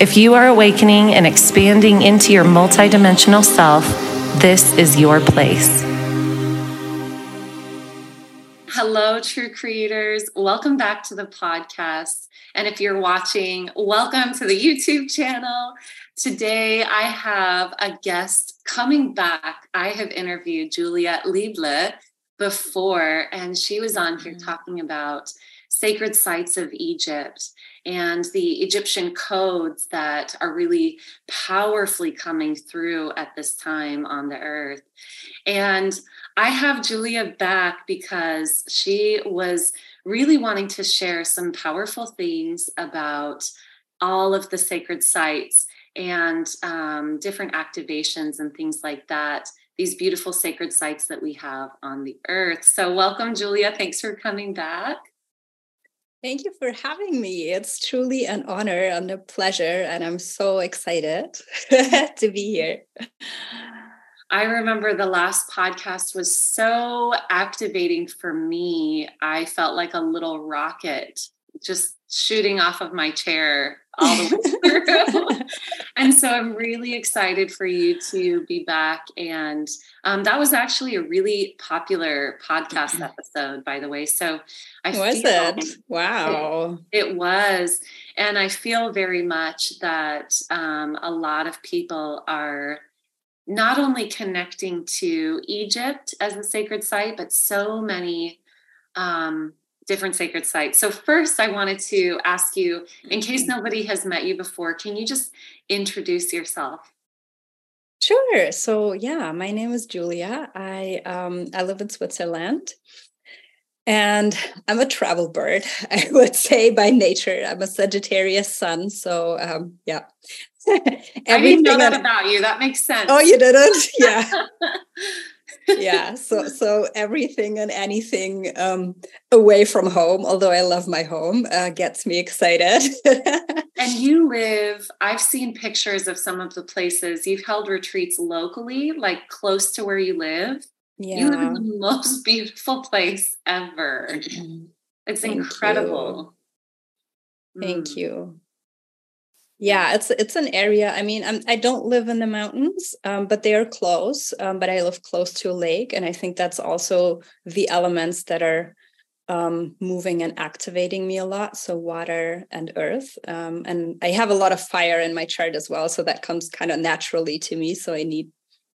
If you are awakening and expanding into your multidimensional self, this is your place. Hello, true creators. Welcome back to the podcast. And if you're watching, welcome to the YouTube channel. Today, I have a guest coming back. I have interviewed Julia Lieble before, and she was on here mm-hmm. talking about sacred sites of Egypt and the Egyptian codes that are really powerfully coming through at this time on the earth. And I have Julia back because she was really wanting to share some powerful things about all of the sacred sites and um, different activations and things like that. These beautiful sacred sites that we have on the earth. So, welcome, Julia. Thanks for coming back. Thank you for having me. It's truly an honor and a pleasure, and I'm so excited to be here. I remember the last podcast was so activating for me. I felt like a little rocket just shooting off of my chair all the way through. and so I'm really excited for you to be back. And um, that was actually a really popular podcast episode, by the way. So I was it? Wow. It, it, was. And I feel very much that um, a lot of people are not only connecting to Egypt as a sacred site, but so many um, different sacred sites. So, first, I wanted to ask you, in case mm-hmm. nobody has met you before, can you just introduce yourself? Sure. So, yeah, my name is Julia. I um, I live in Switzerland, and I'm a travel bird. I would say by nature, I'm a Sagittarius sun. So, um, yeah. I didn't know that about you. That makes sense. Oh, you didn't? Yeah. Yeah so so everything and anything um, away from home although i love my home uh, gets me excited. And you live i've seen pictures of some of the places. You've held retreats locally like close to where you live? Yeah. you live in the most beautiful place ever. It's Thank incredible. You. Thank mm. you yeah it's it's an area i mean I'm, i do not live in the mountains um, but they are close um, but i live close to a lake and i think that's also the elements that are um, moving and activating me a lot so water and earth um, and i have a lot of fire in my chart as well so that comes kind of naturally to me so i need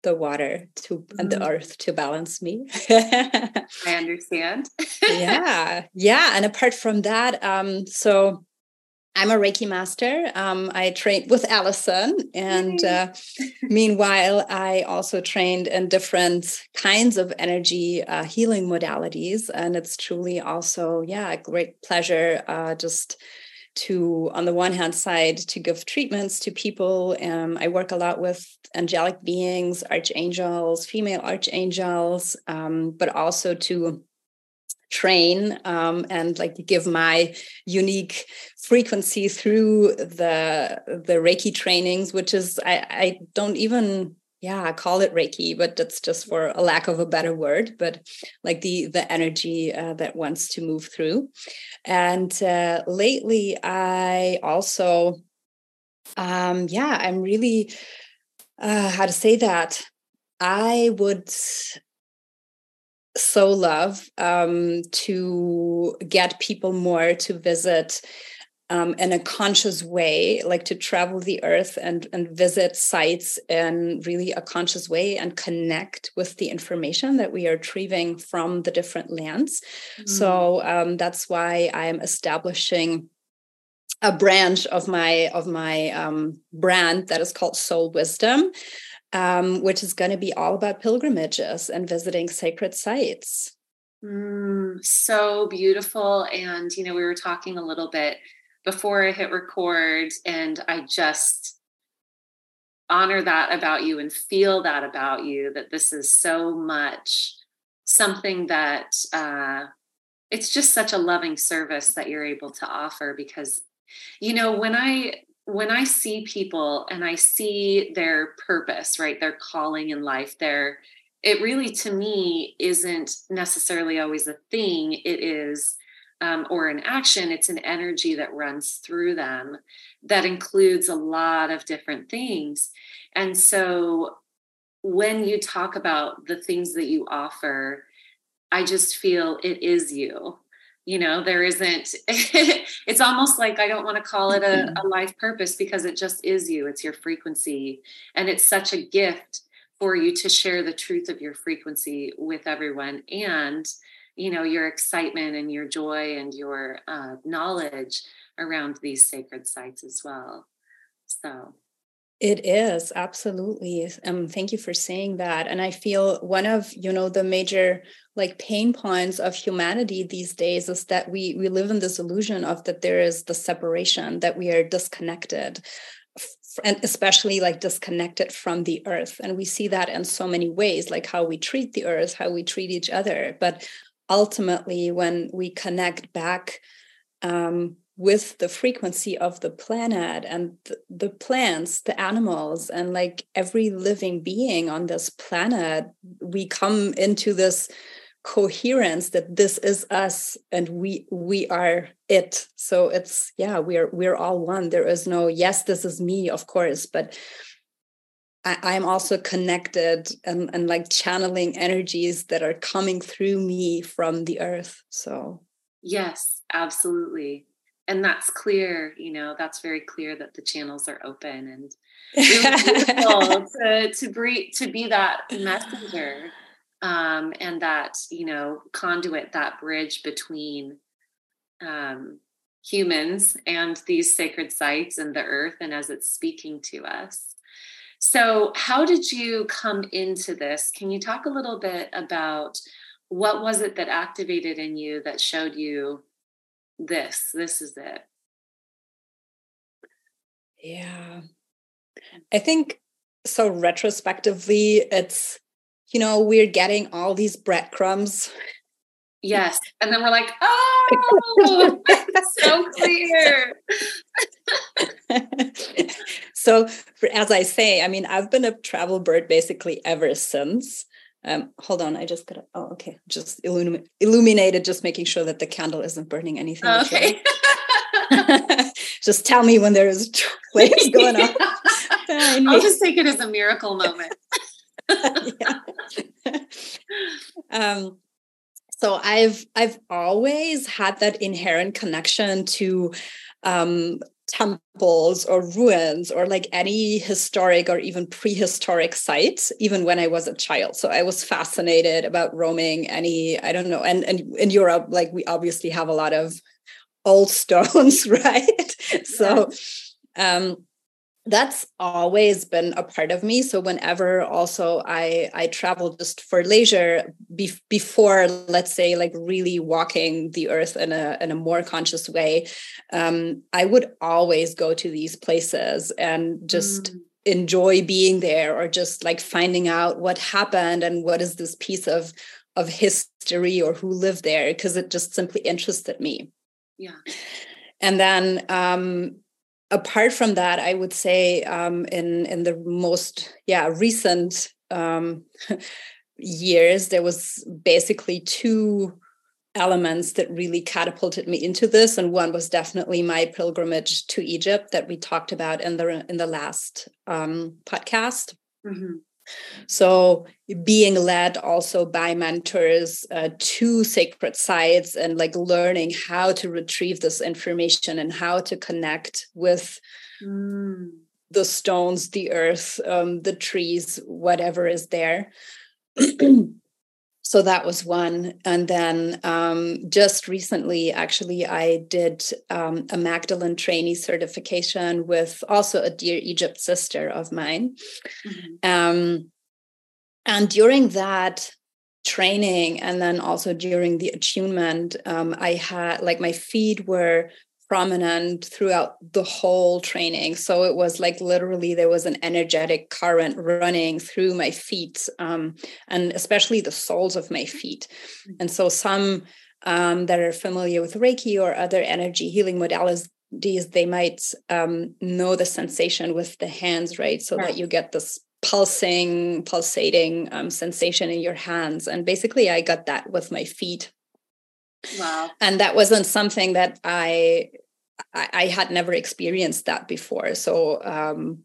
the water to and the mm-hmm. earth to balance me i understand yeah yeah and apart from that um so I'm a Reiki master. Um, I trained with Allison, and uh, meanwhile, I also trained in different kinds of energy uh, healing modalities. And it's truly also, yeah, a great pleasure uh, just to, on the one hand side, to give treatments to people. Um, I work a lot with angelic beings, archangels, female archangels, um, but also to train um, and like give my unique frequency through the the reiki trainings which is i i don't even yeah call it reiki but that's just for a lack of a better word but like the the energy uh, that wants to move through. And uh, lately i also um yeah i'm really uh how to say that? I would so love um, to get people more to visit um, in a conscious way, like to travel the earth and, and visit sites in really a conscious way and connect with the information that we are retrieving from the different lands. Mm. So um, that's why I'm establishing a branch of my of my um, brand that is called Soul Wisdom, um, which is going to be all about pilgrimages and visiting sacred sites. Mm, so beautiful. And, you know, we were talking a little bit before I hit record, and I just honor that about you and feel that about you that this is so much something that uh, it's just such a loving service that you're able to offer because you know when i when i see people and i see their purpose right their calling in life their it really to me isn't necessarily always a thing. It is um, or an action. It's an energy that runs through them that includes a lot of different things. And so when you talk about the things that you offer i just feel it is you you know there isn't it's almost like i don't want to call it a, mm-hmm. a, life purpose because it just is you it's your frequency and it's such a gift for you to share the truth of your frequency with everyone and you know your excitement and your joy and your uh, knowledge around these sacred sites as well so it is absolutely. Um, thank you for saying that. And I feel one of you know the major like pain points of humanity these days is that we we live in this illusion of that there is the separation that we are disconnected and especially like disconnected from the earth and we see that in so many ways like how we treat the earth how we treat each other but ultimately when we connect back um, with the frequency of the planet and the, plants, the animals, and like every living being on this planet, we come into this coherence that this is us and we we are it. So it's yeah we're we're all one. There is no yes this is me of course but I, am also connected and, and like channeling energies that are coming through me from the earth. So yes absolutely and that's clear you know that's very clear that the channels are open and to to be to be that messenger um, and that you know conduit that bridge between um, humans and these sacred sites and the earth and as it's speaking to us. So how did you come into this? Can you talk a little bit about what was it that activated in you that showed you this this is it. Yeah. I think so retrospectively it's you know we're getting all these breadcrumbs. Yes and then we're like oh so clear. So as i say i mean i've been a travel bird basically ever since um, hold on, I just got oh, okay. Just illumi- illuminated, just making sure that the candle isn't burning anything. Okay. just tell me when there is flames going on. I'll just take it as a miracle moment. um, so I've I've always had that inherent connection to um, temples or ruins or like any historic or even prehistoric sites even when i was a child. So i was fascinated about roaming any i don't know and and in europe like we obviously have a lot of old stones right? So um that's always been a part of me. So whenever also i i travel just for leisure be, before let's say like really walking the earth in a in a more conscious way um, i would always go to these places and just mm. enjoy being there or just like finding out what happened and what is this piece of of history or who lived there because it just simply interested me. Yeah. And then um apart from that, I would say um, in in the most yeah recent um, years, there was basically two elements that really catapulted me into this, and one was definitely my pilgrimage to Egypt that we talked about in the in the last um, podcast. Mm-hmm. So being led also by mentors uh, to sacred sites and like learning how to retrieve this information and how to connect with mm. the stones, the earth, um, the trees, whatever is there. so that was one and then um, just recently actually i did um, a magdalene trainee certification with also a dear egypt sister of mine mm-hmm. um, and during that training and then also during the attunement um, i had like my feet were prominent throughout the whole training. So it was like literally there was an energetic current running through my feet, um, and especially the soles of my feet. Mm-hmm. And so some um, that are familiar with Reiki or other energy healing modalities, they might um, know the sensation with the hands, right? So that you get this pulsing, pulsating um, sensation in your hands. And basically, I got that with my feet Wow. And that wasn't something that I I, I had never experienced that before. So um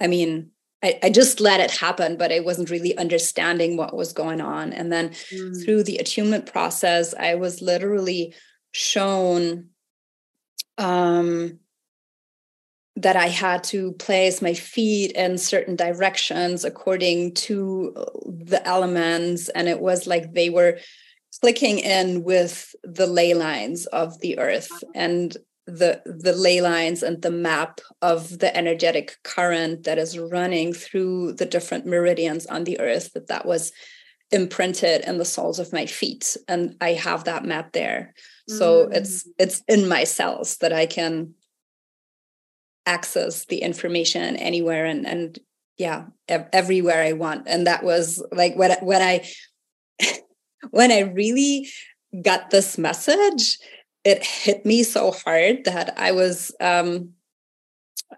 I mean I, I, just let it happen, but I wasn't really understanding what was going on. And then mm. through the attunement process, I was literally shown um, that I had to place my feet in certain directions according to the elements. And it was like they were clicking in with the ley lines of the earth and the the ley lines and the map of the energetic current that is running through the different meridians on the earth that that was imprinted in the soles of my feet. And i have that map there. So mm. it's it's in my cells that i can access the information anywhere and and yeah everywhere i want. And that was like when when i when I really got this message, it hit me so hard that I was um,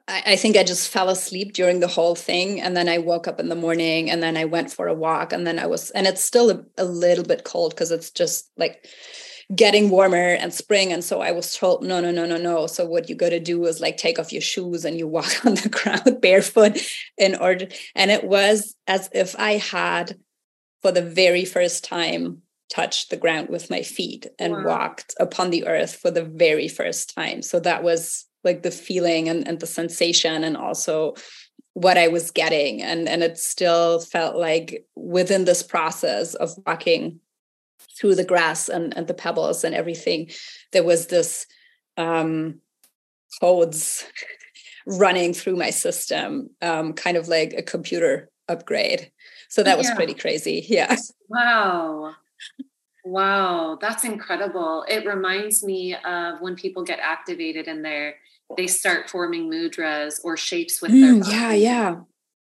I, I, think I just fell asleep during the whole thing. And then I woke up in the morning and then I went for a walk. And then I was, and it's still a, a little bit cold because it's just like getting warmer and spring. And so I was told, no, no, no, no, no. So what you got to do is like take off your shoes and you walk on the ground barefoot in order. And it was as if I had for the very first time touched the ground with my feet and wow. walked upon the earth for the very first time. So that was like the feeling and, and the sensation and also what I was getting. And, and it still felt like within this process of walking through the grass and, and the pebbles and everything, there was this um, codes running through my system, um, kind of like a computer upgrade. So that was yeah. pretty crazy. Yeah. Wow. Wow, that's incredible. It reminds me of when people get activated and they they start forming mudras or shapes with mm, their body. Yeah, yeah.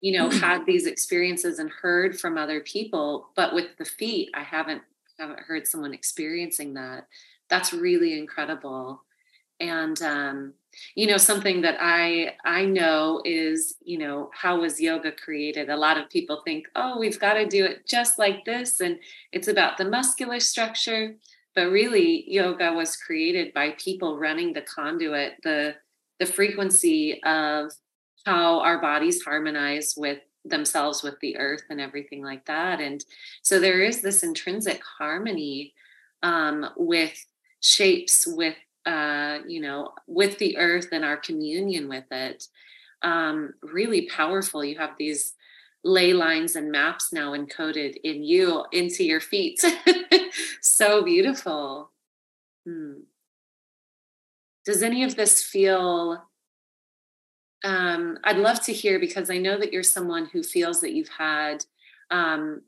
You know, mm. had these experiences and heard from other people, but with the feet, I haven't haven't heard someone experiencing that. That's really incredible. And um you know something that i i know is you know how was yoga created? A lot of people think oh we've got to do it just like this and it's about the muscular structure but really yoga was created by people running the conduit the the frequency of how our bodies harmonize with themselves with the earth and everything like that and so there is this intrinsic harmony um, with shapes with uh, you know, with the earth and our communion with it. Um, really powerful. You have these ley lines and maps now encoded in you into your feet. so beautiful. Hmm. Does any of this feel? Um, I'd love to hear because I know that you're someone who feels that you've had um,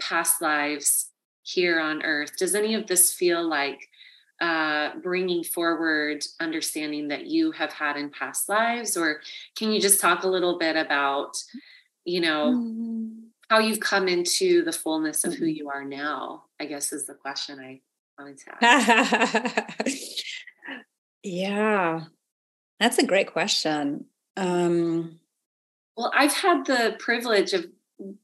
past lives here on earth. Does any of this feel like uh, bringing forward understanding that you have had in past lives? Or can you just talk a little bit about you know mm-hmm. how you've come into the fullness of who mm-hmm. you are now i guess is the question i wanted to ask. Yeah. That's a great question. Um. Well i've had the privilege of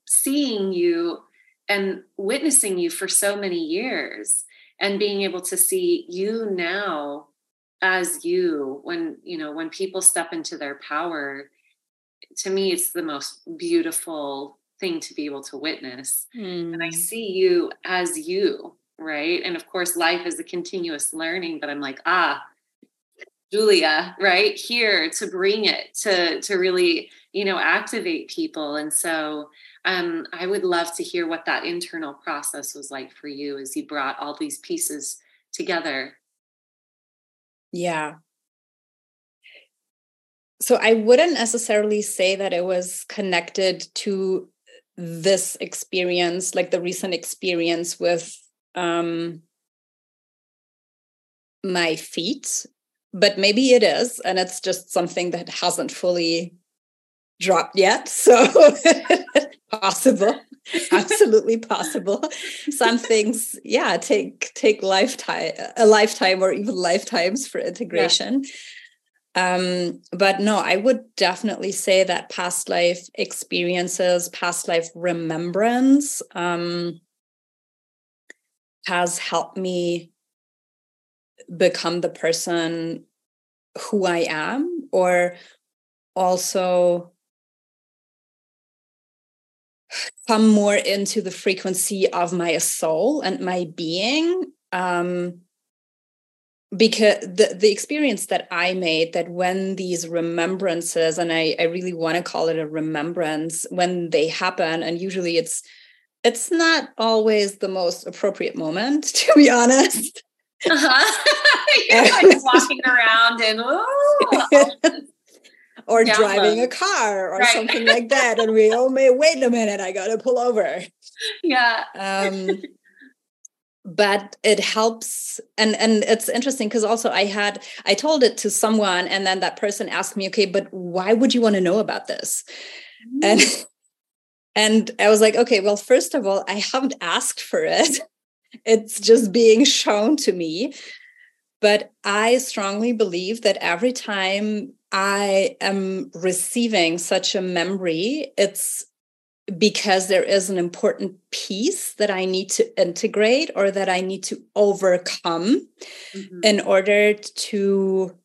seeing you and witnessing you for so many years and being able to see you now as you when you know when people step into their power to me it's the most beautiful thing to be able to witness mm. and i hmm. see you as you right and of course life is a continuous learning but i'm like ah julia right here to bring it to to really you know activate people and so um, I would love to hear what that internal process was like for you as you brought all these pieces together. Yeah. So I wouldn't necessarily say that it was connected to this experience, like the recent experience with um, my feet. but maybe it is and it's just something that hasn't fully dropped yet so possible. Absolutely possible. Some things yeah take take lifetime a lifetime or even lifetimes for integration. Yeah. um but no i would definitely say that past life experiences past life remembrance um has helped me become the person who I am, or also come more into the frequency of my soul and my being. Um, because the, the experience that I made that when these remembrances, and I, I really want to call it a remembrance, when they happen, and usually it's it's not always the most appropriate moment, to be honest. Uh-huh. You're like walking around and or driving a car or right. something like that. And we, oh, may wait a minute, I gotta pull over. Yeah. Um, but it helps and and it's interesting because also i had i told it to someone and then that person asked me okay but why would you want to know about this mm. and and i was like okay well first of all i haven't asked for it it's just being shown to me. But I strongly believe that every time I am receiving such a memory, it's because there is an important piece that I need to integrate or that I need to overcome mm-hmm. in order to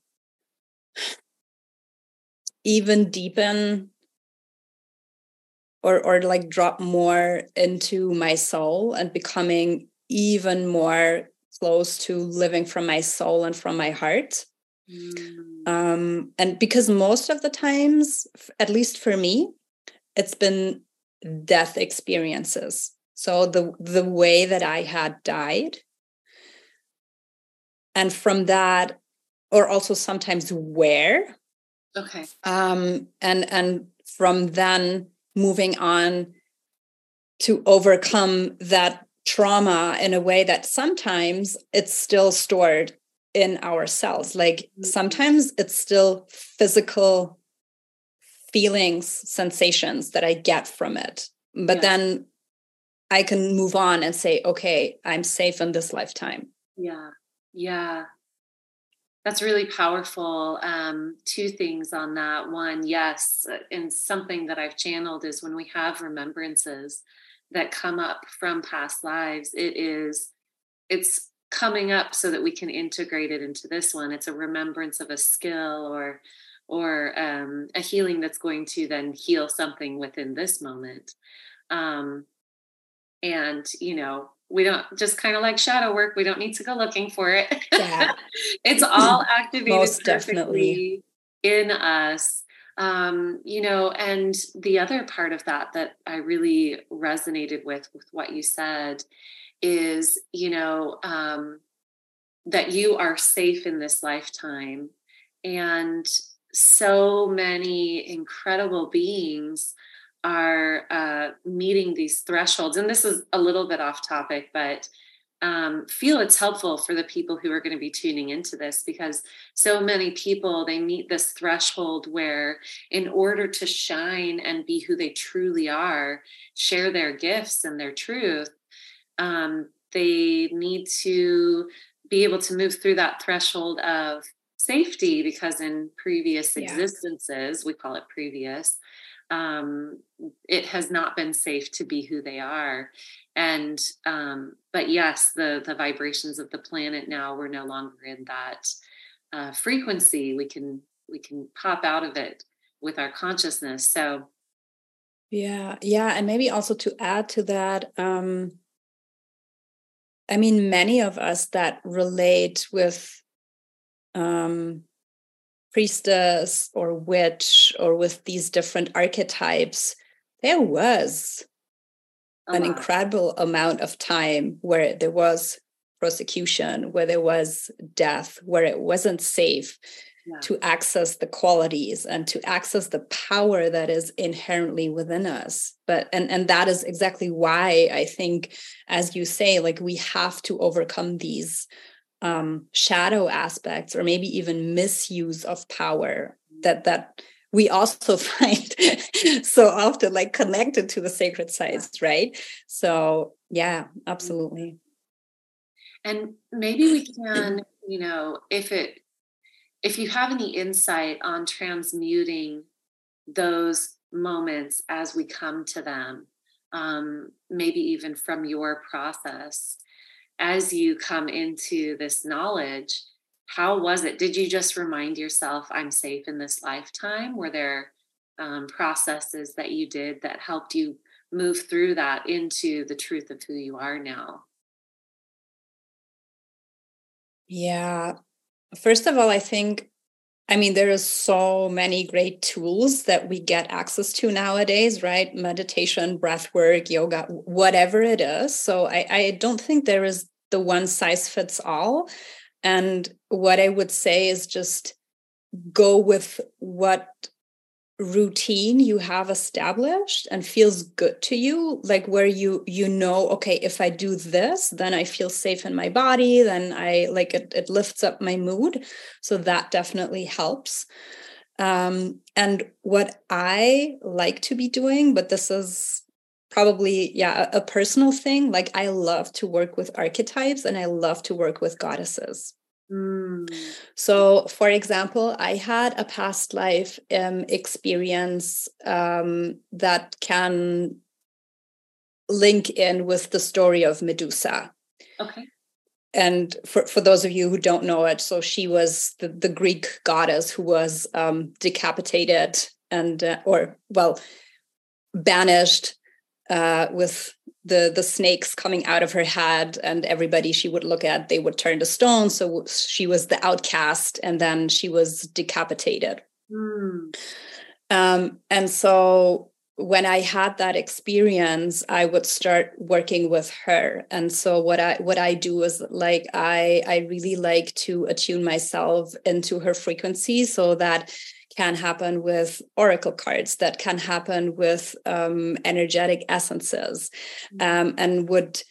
even deepen or or like drop more into my soul and becoming even more close to living from my soul and from my heart. Mm. Um, and because most of the times, at least for me, it's been death experiences. So the the way that I had died, and from that, or also sometimes where. Okay. Um, and and from then moving on to overcome that trauma in a way that sometimes it's still stored in ourselves. Like mm-hmm. sometimes it's still physical feelings, sensations that I get from it. But yeah. then I can move on and say, okay, I'm safe in this lifetime. Yeah. Yeah. That's really powerful. Um, two things on that. One, yes, and something that I've channeled is when we have remembrances, that come up from past lives it is it's coming up so that we can integrate it into this one. It's a remembrance of a skill or or um, a healing that's going to then heal something within this moment. Um, and you know we don't just kind of like shadow work we don't need to go looking for it. Yeah. it's all activated Most definitely. in us. Um, you know and the other part of that that i really resonated with with what you said is you know um, that you are safe in this lifetime. And so many incredible beings are uh, meeting these thresholds. And this is a little bit off topic but um, feel it's helpful for the people who are going to be tuning into this because so many people they meet this threshold where in order to shine and be who they truly are share their gifts and their truth um, they need to be able to move through that threshold of safety because in previous yeah. existences we call it previous um, it has not been safe to be who they are. And um, but yes the the vibrations of the planet now we're no longer in that uh, frequency. We can we can pop out of it with our consciousness. So yeah yeah and maybe also to add to that um i mean many of us that relate with um priestess or witch or with these different archetypes there was an incredible amount of time where there was prosecution, where there was death, where it wasn't safe yeah. to access the qualities and to access the power that is inherently within us. But and and that is exactly why I think, as you say, like we have to overcome these um, shadow aspects or maybe even misuse of power that that we also find so often like connected to the sacred sites right so yeah absolutely and maybe we can you know if it if you have any insight on transmuting those moments as we come to them um, maybe even from your process as you come into this knowledge how was it? Did you just remind yourself i'm safe in this lifetime were there um, processes that you did that helped you move through that into the truth of who you are now? Yeah first of all i think I mean, there are so many great tools that we get access to nowadays, right? Meditation, breath work, yoga, whatever it is. So I, I don't think there is the one size fits all. And what I would say is just go with what routine you have established and feels good to you like where you you know okay if i do this then i feel safe in my body then i like it, it lifts up my mood. So that definitely helps. Um and what i like to be doing but this is probably yeah a, a personal thing like i love to work with archetypes and i love to work with goddesses Mm. So, for example, I had a past life um, experience um, that can link in with the story of Medusa. Okay. And for, for those of you who don't know it, so she was the, the Greek goddess who was um, decapitated and, uh, or, well, banished uh, with the the snakes coming out of her head and everybody she would look at they would turn to stone. So she was the outcast and then she was decapitated. Mm. um, and so when i had that experience i would start working with her. And so what i what i do is like i i really like to attune myself into her frequency so that can happen with oracle cards that can happen with um, energetic essences mm-hmm. um, and would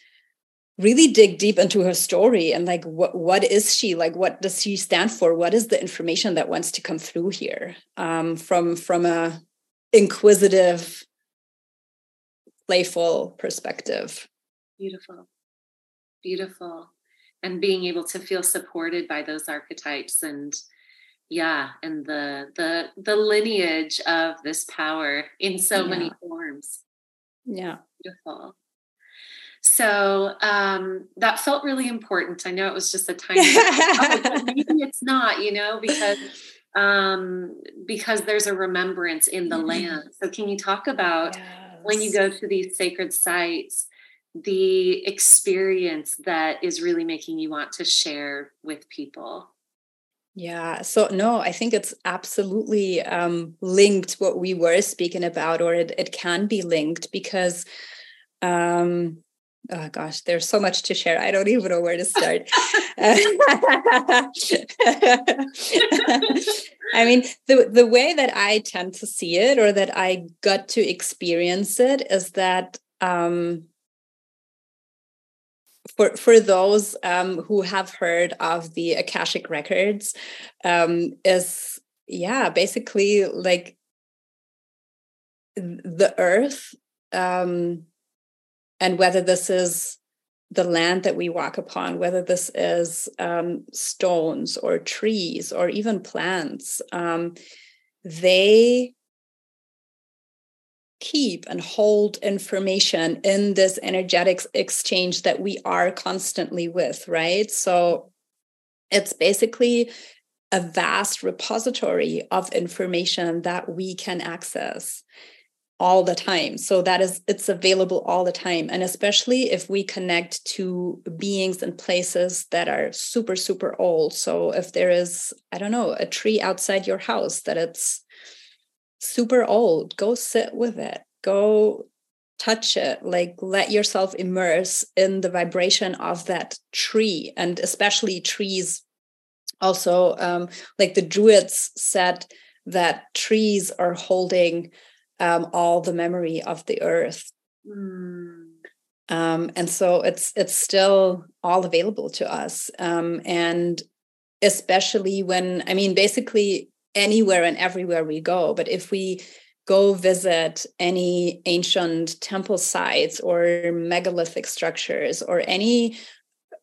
really dig deep into her story and like what what is she? Like what does she stand for? What is the information that wants to come through here um, from from a inquisitive playful perspective? Beautiful. Beautiful. And being able to feel supported by those archetypes and yeah and the the the lineage of this power in so yeah. many forms yeah beautiful so um, that felt really important i know it was just a tiny maybe it's not you know because um, because there's a remembrance in the mm-hmm. land so can you talk about yes. when you go to these sacred sites the experience that is really making you want to share with people yeah. So no, I think it's absolutely um, linked what we were speaking about, or it, it can be linked because um, oh gosh, there's so much to share. I don't even know where to start. I mean, the the way that I tend to see it, or that I got to experience it, is that um, for for those um, who have heard of the akashic records um, is yeah basically like the earth um, and whether this is the land that we walk upon whether this is um, stones or trees or even plants um, they keep and hold information in this energetic exchange that we are constantly with, right? So it's basically a vast repository of information that we can access all the time. So that is it's available all the time. And especially if we connect to beings and places that are super super old. So if there is i don't know a tree outside your house that it's super old, go sit with it. Go touch it like let yourself immerse in the vibration of that tree and especially trees also um, like the druids said that trees are holding um, all the memory of the earth mm. Um, and so it's it's still all available to us. Um, and especially when I mean, basically anywhere and everywhere we go. But if we go visit any ancient temple sites or megalithic structures or any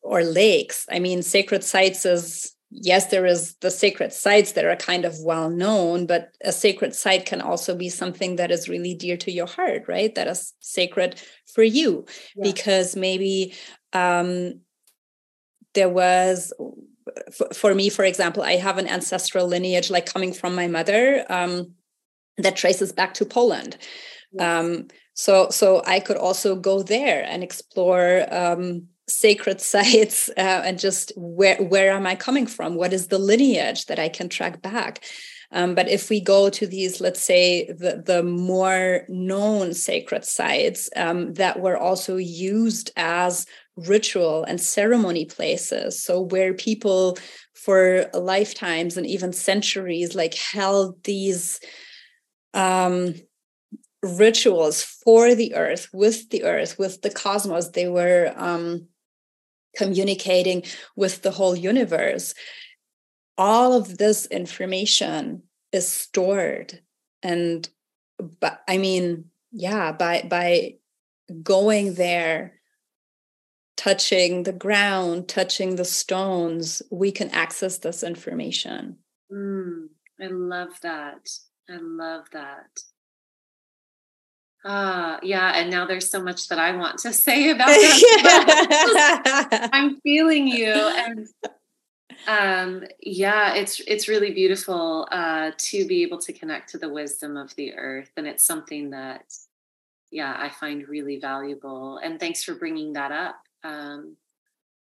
or lakes, I mean, sacred sites is yes, there is the sacred sites that are kind of well known, but a sacred site can also be something that is really dear to your heart, right? That is sacred for you yeah. because maybe um, there was. For, me, for example, I have an ancestral lineage like coming from my mother um, that traces back to Poland. Um, so, so I could also go there and explore um, sacred sites uh, and just where where am i coming from? What is the lineage that i can track back? Um, but if we go to these let's say the, the more known sacred sites um, that were also used as ritual and ceremony places. So where people for lifetimes and even centuries like held these um, rituals for the earth with the earth with the cosmos. They were um, communicating with the whole universe. All of this information is stored and but i mean yeah by by going there touching the ground touching the stones we can access this information mm, i love that i love that Ah, uh, yeah. And now there's so much that I want to say about that. I'm feeling you. And um, yeah, it's it's really beautiful uh, to be able to connect to the wisdom of the earth. And it's something that, yeah, I find really valuable. And thanks for bringing that up. Um,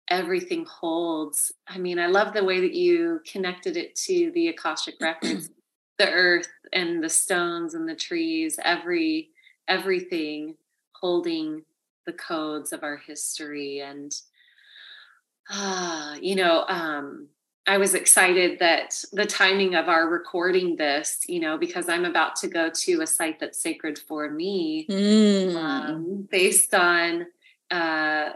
everything holds. I mean, I love the way that you connected it to the Akashic records, the earth and the stones and the trees, every everything holding the codes of our history and uh, you know um, i was excited that the timing of our recording this you know because i'm about to go to a site that's sacred for me mm. um, based on uh,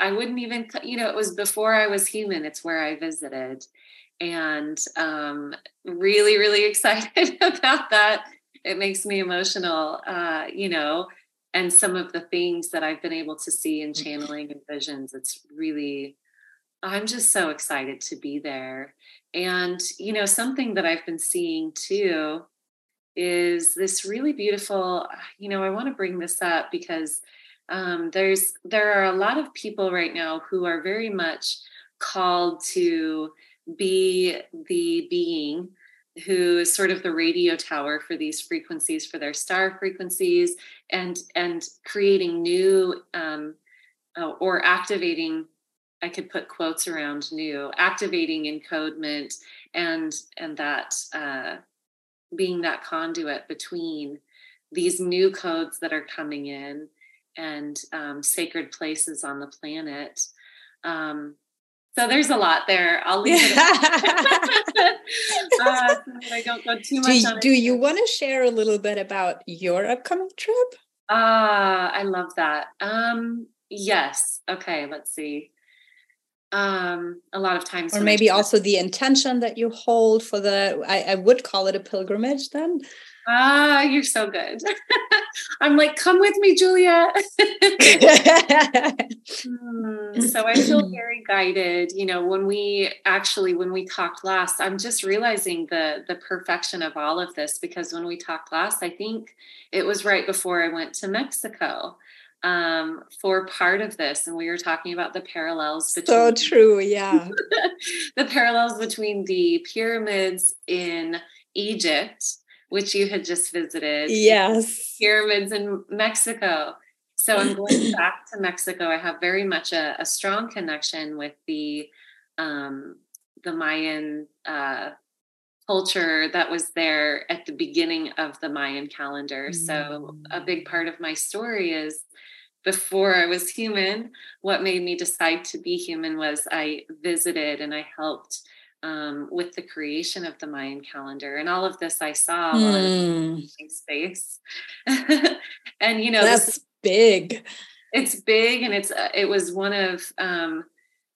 i wouldn't even you know it was before i was human it's where i visited and um, really really excited about that it makes me emotional, uh, you know, and some of the things that I've been able to see in mm. channeling and visions. It's really, I'm just so excited to be there. And, you know, something that I've been seeing too is this really beautiful, you know, I want to bring this up because um, there's there are a lot of people right now who are very much called to be the being who is sort of the radio tower for these frequencies for their star frequencies and and creating new um, uh, or activating i could put quotes around new activating encodement and and that uh, being that conduit between these new codes that are coming in and um, sacred places on the planet um, so there's a lot there. I'll leave it. uh, so I don't go too much. Do, do you want to share a little bit about your upcoming trip? Ah, uh, I love that. Um, yes. Okay, let's see. Um, a lot of times, or maybe also the intention that you hold for the. I, I would call it a pilgrimage then. Ah, you're so good. I'm like, come with me, Julia. Hmm, so I feel very guided. You know, when we actually when we talked last, I'm just realizing the the perfection of all of this because when we talked last, I think it was right before I went to Mexico um, for part of this, and we were talking about the parallels between so true, yeah, the parallels between the pyramids in Egypt which you had just visited. Yes. Pyramids in Mexico. So I'm going back to Mexico. I have very much a, a strong connection with the um, the Mayan uh, culture that was there at the beginning of the Mayan calendar. Mm. So a big part of my story is before I was human, what made me decide to be human was I visited and I helped um, with the creation of the Mayan calendar. And all of this I saw mm. in space. and, you know, that's big. it's big and it's uh, it was one of um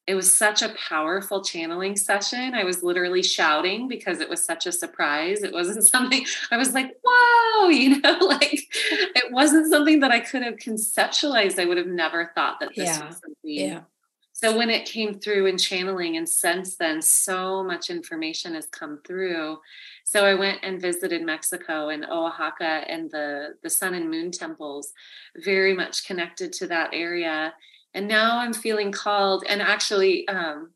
it was such a powerful channeling session. I was literally shouting because it was such a surprise. It wasn't something I was like, whoa, you know, like it wasn't something that I could have conceptualized. I would have never thought that this yeah. was something. Yeah. So when it came through in channeling, and since then, so much information has come through. So I went and visited Mexico and Oaxaca and the, the sun and moon temples, very much connected to that area and now i'm feeling called and actually um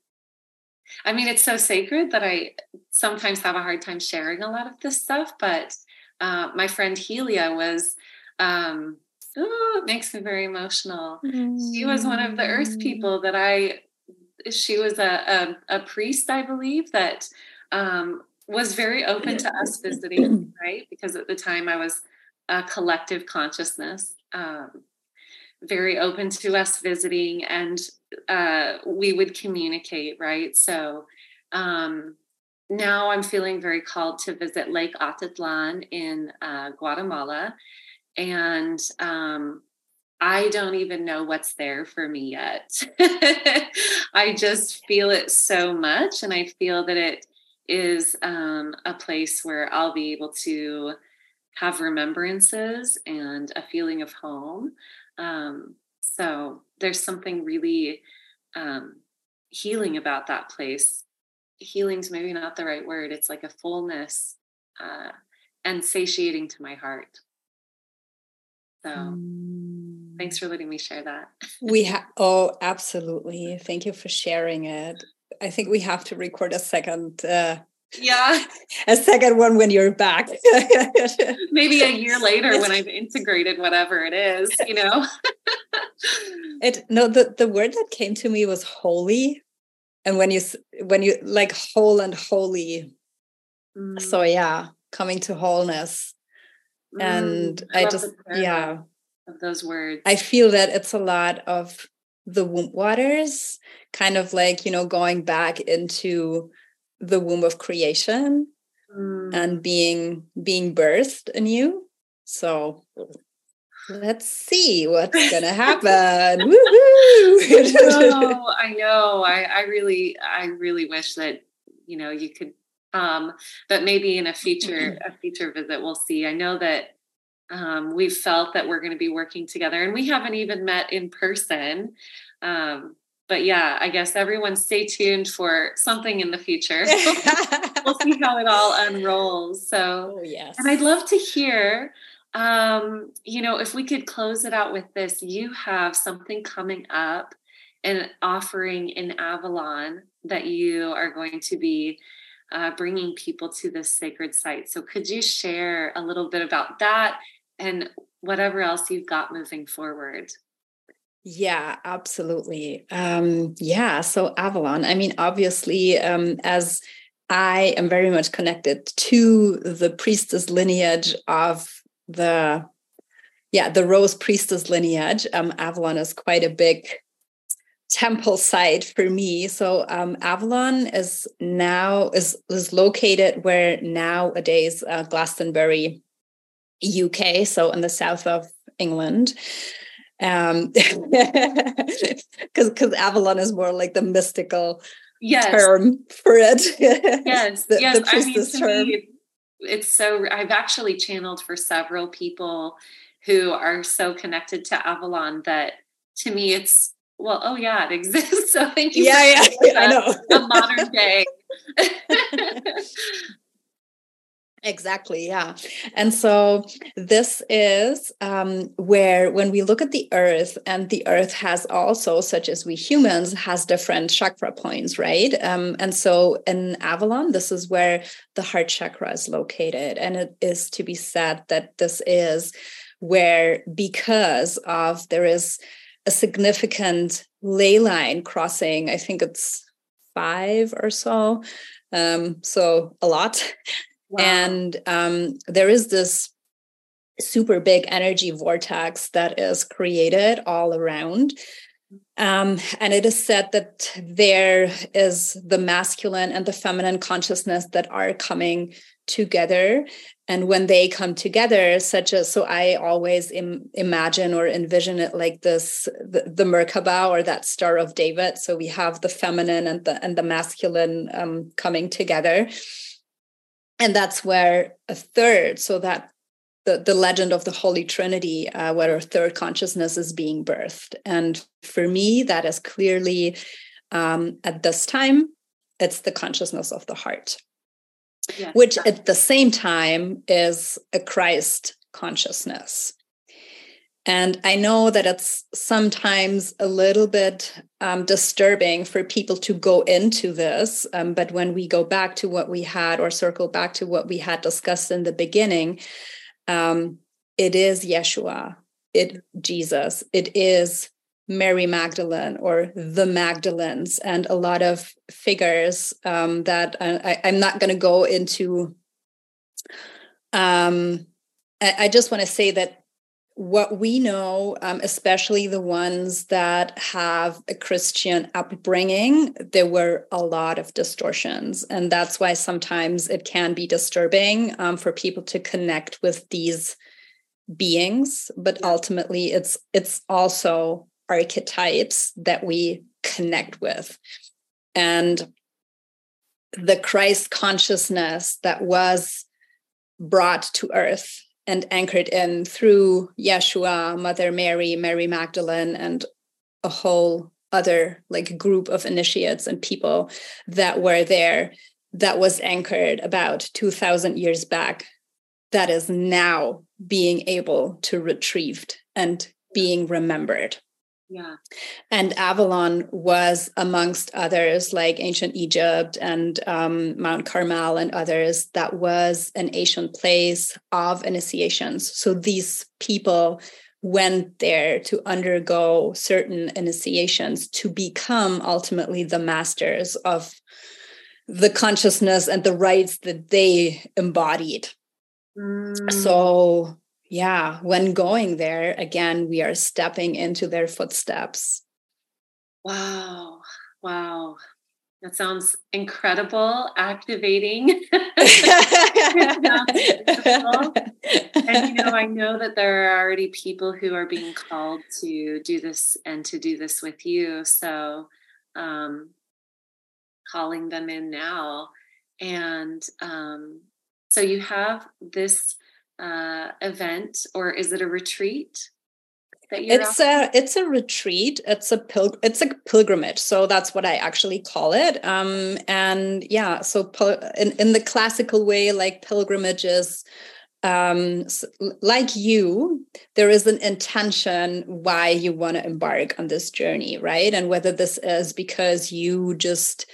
i mean it's so sacred that i sometimes have a hard time sharing a lot of this stuff but uh, my friend helia was um oh, it makes me very emotional mm. she was one of the earth mm. people that i she was a, a, a priest i believe that um, was very open to us visiting right because at the time i was a collective consciousness um, very open to us visiting and uh, we would communicate right so um, now i'm feeling very called to visit lake atitlan in uh, guatemala and um, i don't even know what's there for me yet i just feel it so much and i feel that it is um, a place where i'll be able to have remembrances and a feeling of home um, so there's something really um, healing about that place. Healing's maybe not the right word. It's like a fullness uh, and satiating to my heart. So thanks for letting me share that. we have, oh, absolutely. Thank you for sharing it. I think we have to record a second uh, yeah a second one when you're back maybe a year later when i've integrated whatever it is you know it no the, the word that came to me was holy and when you when you like whole and holy mm. so yeah coming to wholeness mm. and i, I just yeah. of those words. I feel that it's a lot of the womb waters kind of like you know going back into the womb of creation mm. and being being birthed anew. So let's see what's gonna happen. Know, I know. I, I really i really wish that you know you could um but maybe in a future a future visit we'll see i know that um, we've felt that we're going to be working together and we haven't even met in person um, but yeah, I guess everyone stay tuned for something in the future. we'll see how it all unrolls. So, oh, yes. And I'd love to hear, um, you know, if we could close it out with this. You have something coming up, and offering in Avalon that you are going to be uh, bringing people to this sacred site. So, could you share a little bit about that and whatever else you've got moving forward? Yeah, absolutely. Um, yeah, so Avalon, I mean, obviously, um, as I am very much connected to the priestess lineage of the, yeah, the Rose priestess lineage. Um, Avalon is quite a big temple site for me. So um, Avalon is now is is located where nowadays uh, Glastonbury, UK, so in the south of England um because because avalon is more like the mystical yes. term for it yes the, yes the I mean, to term. Me, it's so i've actually channeled for several people who are so connected to avalon that to me it's well oh yeah it exists so thank you yeah yeah i know a modern day Exactly, yeah. And so this is um, where, when we look at the earth, and the earth has also, such as we humans, has different chakra points, right? Um, and so in Avalon, this is where the heart chakra is located. And it is to be said that this is where, because of there is a significant ley line crossing, I think it's five or so. Um, so a lot Wow. And um, there is this super big energy vortex that is created all around. Um, and it is said that there is the masculine and the feminine consciousness that are coming together. And when they come together such as so i always Im, imagine or envision it like this the, the merkaba or that star of david. So we have the feminine and the and the masculine um, coming together. And that's where a third so that the, the legend of the holy trinity uh, where a third consciousness is being birthed and for me that is clearly um, at this time it's the consciousness of the heart yes. which at the same time is a Christ consciousness. And I know that it's sometimes a little bit um, disturbing for people to go into this. Um, but when we go back to what we had or circle back to what we had discussed in the beginning, um, it is Yeshua, it Jesus, it is Mary Magdalene or the Magdalens, and a lot of figures um, that I, am not going to go into. Um, I, I just want to say that what we know, um, especially the ones that have a Christian upbringing, there were a lot of distortions. And that's why sometimes it can be disturbing um, for people to connect with these beings but ultimately it's it's also archetypes that we connect with. And the Christ consciousness that was brought to earth and anchored in through Yeshua, Mother Mary, Mary Magdalene, and a whole other like group of initiates and people that were there that was anchored about 2000 years back that is now being able to retrieved and being remembered yeah. And Avalon was amongst others, like ancient Egypt and um, Mount Carmel and others, that was an ancient place of initiations. So these people went there to undergo certain initiations to become ultimately the masters of the consciousness and the rights that they embodied. Mm. So yeah, when going there, again, we are stepping into their footsteps. Wow. Wow. That sounds incredible, activating. and you know, I know that there are already people who are being called to do this and to do this with you. So, um, calling them in now. And um, so you have this uh, event or is it a retreat? it's a it's a retreat. It's a pil- it's a pilgrimage so that's what i actually call it. Um and yeah so in, in the classical way like pilgrimages um like you there is an intention why you want to embark on this journey right? And whether this is because you just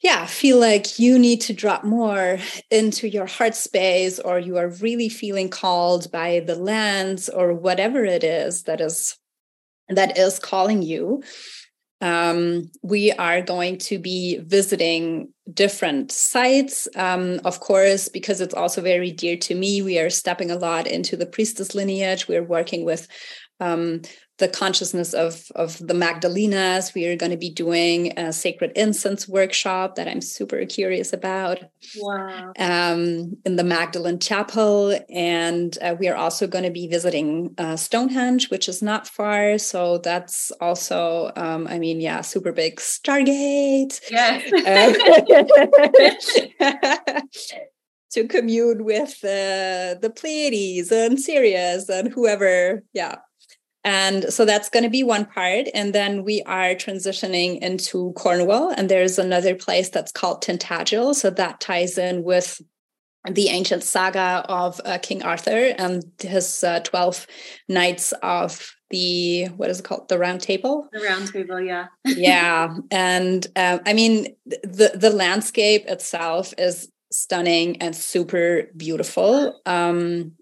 yeah, feel like you need to drop more into your heart space, or you are really feeling called by the lens or whatever it is that is that is calling you. Um, we are going to be visiting different sites. Um, of course, because it's also very dear to me, we are stepping a lot into the priestess lineage. We're working with um, the consciousness of of the Magdalenas. We are going to be doing a sacred incense workshop that I'm super curious about. Wow! Um, in the Magdalene Chapel, and uh, we are also going to be visiting uh, Stonehenge, which is not far. So that's also, um, I mean, yeah, super big Stargate. Yes. Uh, to commune with uh, the Pleiades and Sirius and whoever, yeah, and so that's going to be one part. And then we are transitioning into Cornwall. And there's another place that's called Tintagel. So that ties in with the ancient saga of uh, King Arthur and his uh, 12 knights of the, what is it called? The Round Table? The Round Table, yeah. yeah. And uh, I mean, the, the landscape itself is stunning and super beautiful. Um,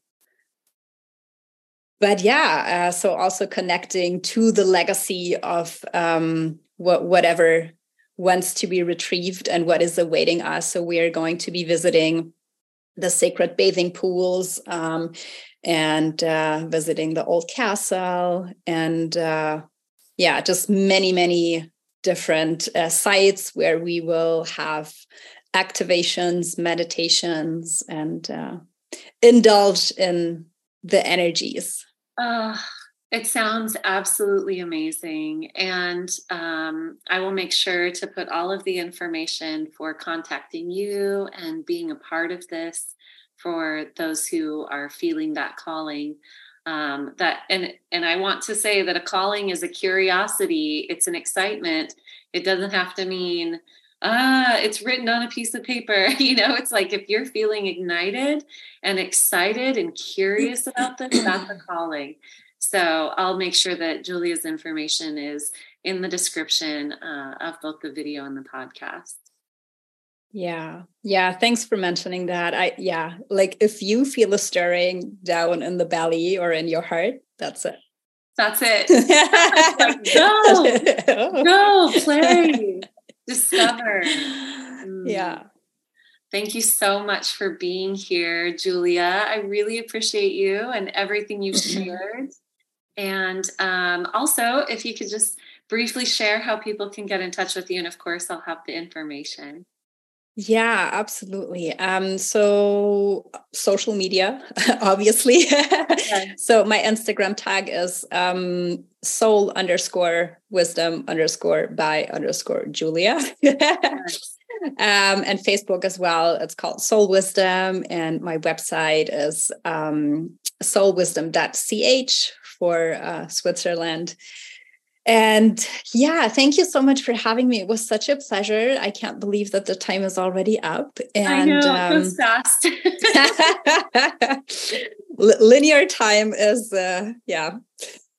but yeah, uh, so also connecting to the legacy of um, what whatever wants to be retrieved and what is awaiting us. So we are going to be visiting the sacred bathing pools um, and uh, visiting the old castle and uh, yeah, just many, many different uh, sites where we will have activations, meditations, and uh, indulge in the energies. Uh, it sounds absolutely amazing. And um, I will make sure to put all of the information for contacting you and being a part of this for those who are feeling that calling. Um, that and and I want to say that a calling is a curiosity. It's an excitement. It doesn't have to mean ah, it's written on a piece of paper. You know, it's like if you're feeling ignited and excited and curious about this, that's a calling. So I'll make sure that Julia's information is in the description uh, of both the video and the podcast. Yeah. Yeah. Thanks for mentioning that. I, yeah, like if you feel a stirring down in the belly or in your heart, that's it. That's it. like, go, go, play, discover. Mm. Yeah. Thank you so much for being here, Julia. I really appreciate you and everything you've shared. And um, also, if you could just briefly share how people can get in touch with you. And of course, I'll have the information. Yeah, absolutely. Um, so social media, obviously. so my Instagram tag is um, soul underscore wisdom underscore by underscore Julia. Um, and Facebook as well. It's called Soul Wisdom, and my website is um, soulwisdom.ch for uh, Switzerland. And yeah, thank you so much for having me. It was such a pleasure. I can't believe that the time is already up. And I know, um, fast. linear time is, uh, yeah,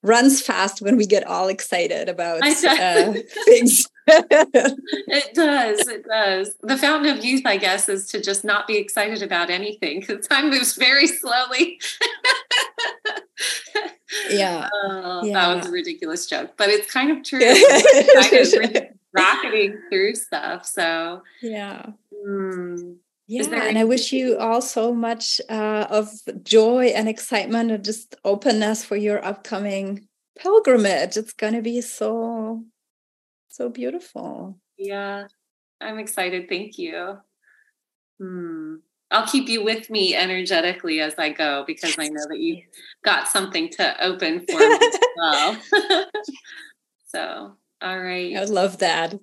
runs fast when we get all excited about uh, things. it does. It does. The fountain of youth, I guess, is to just not be excited about anything because time moves very slowly. yeah. Oh, yeah. That was a ridiculous joke, but it's kind of true. kind of rocketing through stuff. So, yeah. Mm. Yeah, and I wish you all so much uh, of joy and excitement and just openness for your upcoming pilgrimage. It's going to be so, so beautiful. Yeah, I'm excited. Thank you. Hmm. I'll keep you with me energetically as I go because I know that you've got something to open for me as well. so, all right. I love that.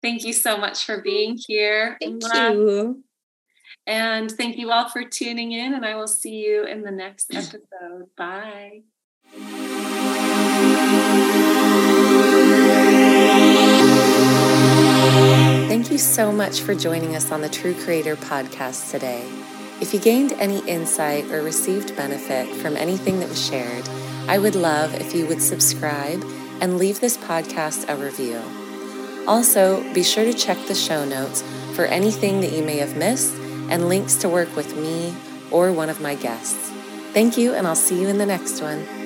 Thank you so much for being here. Thank you. And thank you all for tuning in, and I will see you in the next episode. Bye. You so much for joining us on the True Creator podcast today. If you gained any insight or received benefit from anything that was shared, I would love if you would subscribe and leave this podcast a review. Also, be sure to check the show notes for anything that you may have missed and links to work with me or one of my guests. Thank you, and I'll see you in the next one.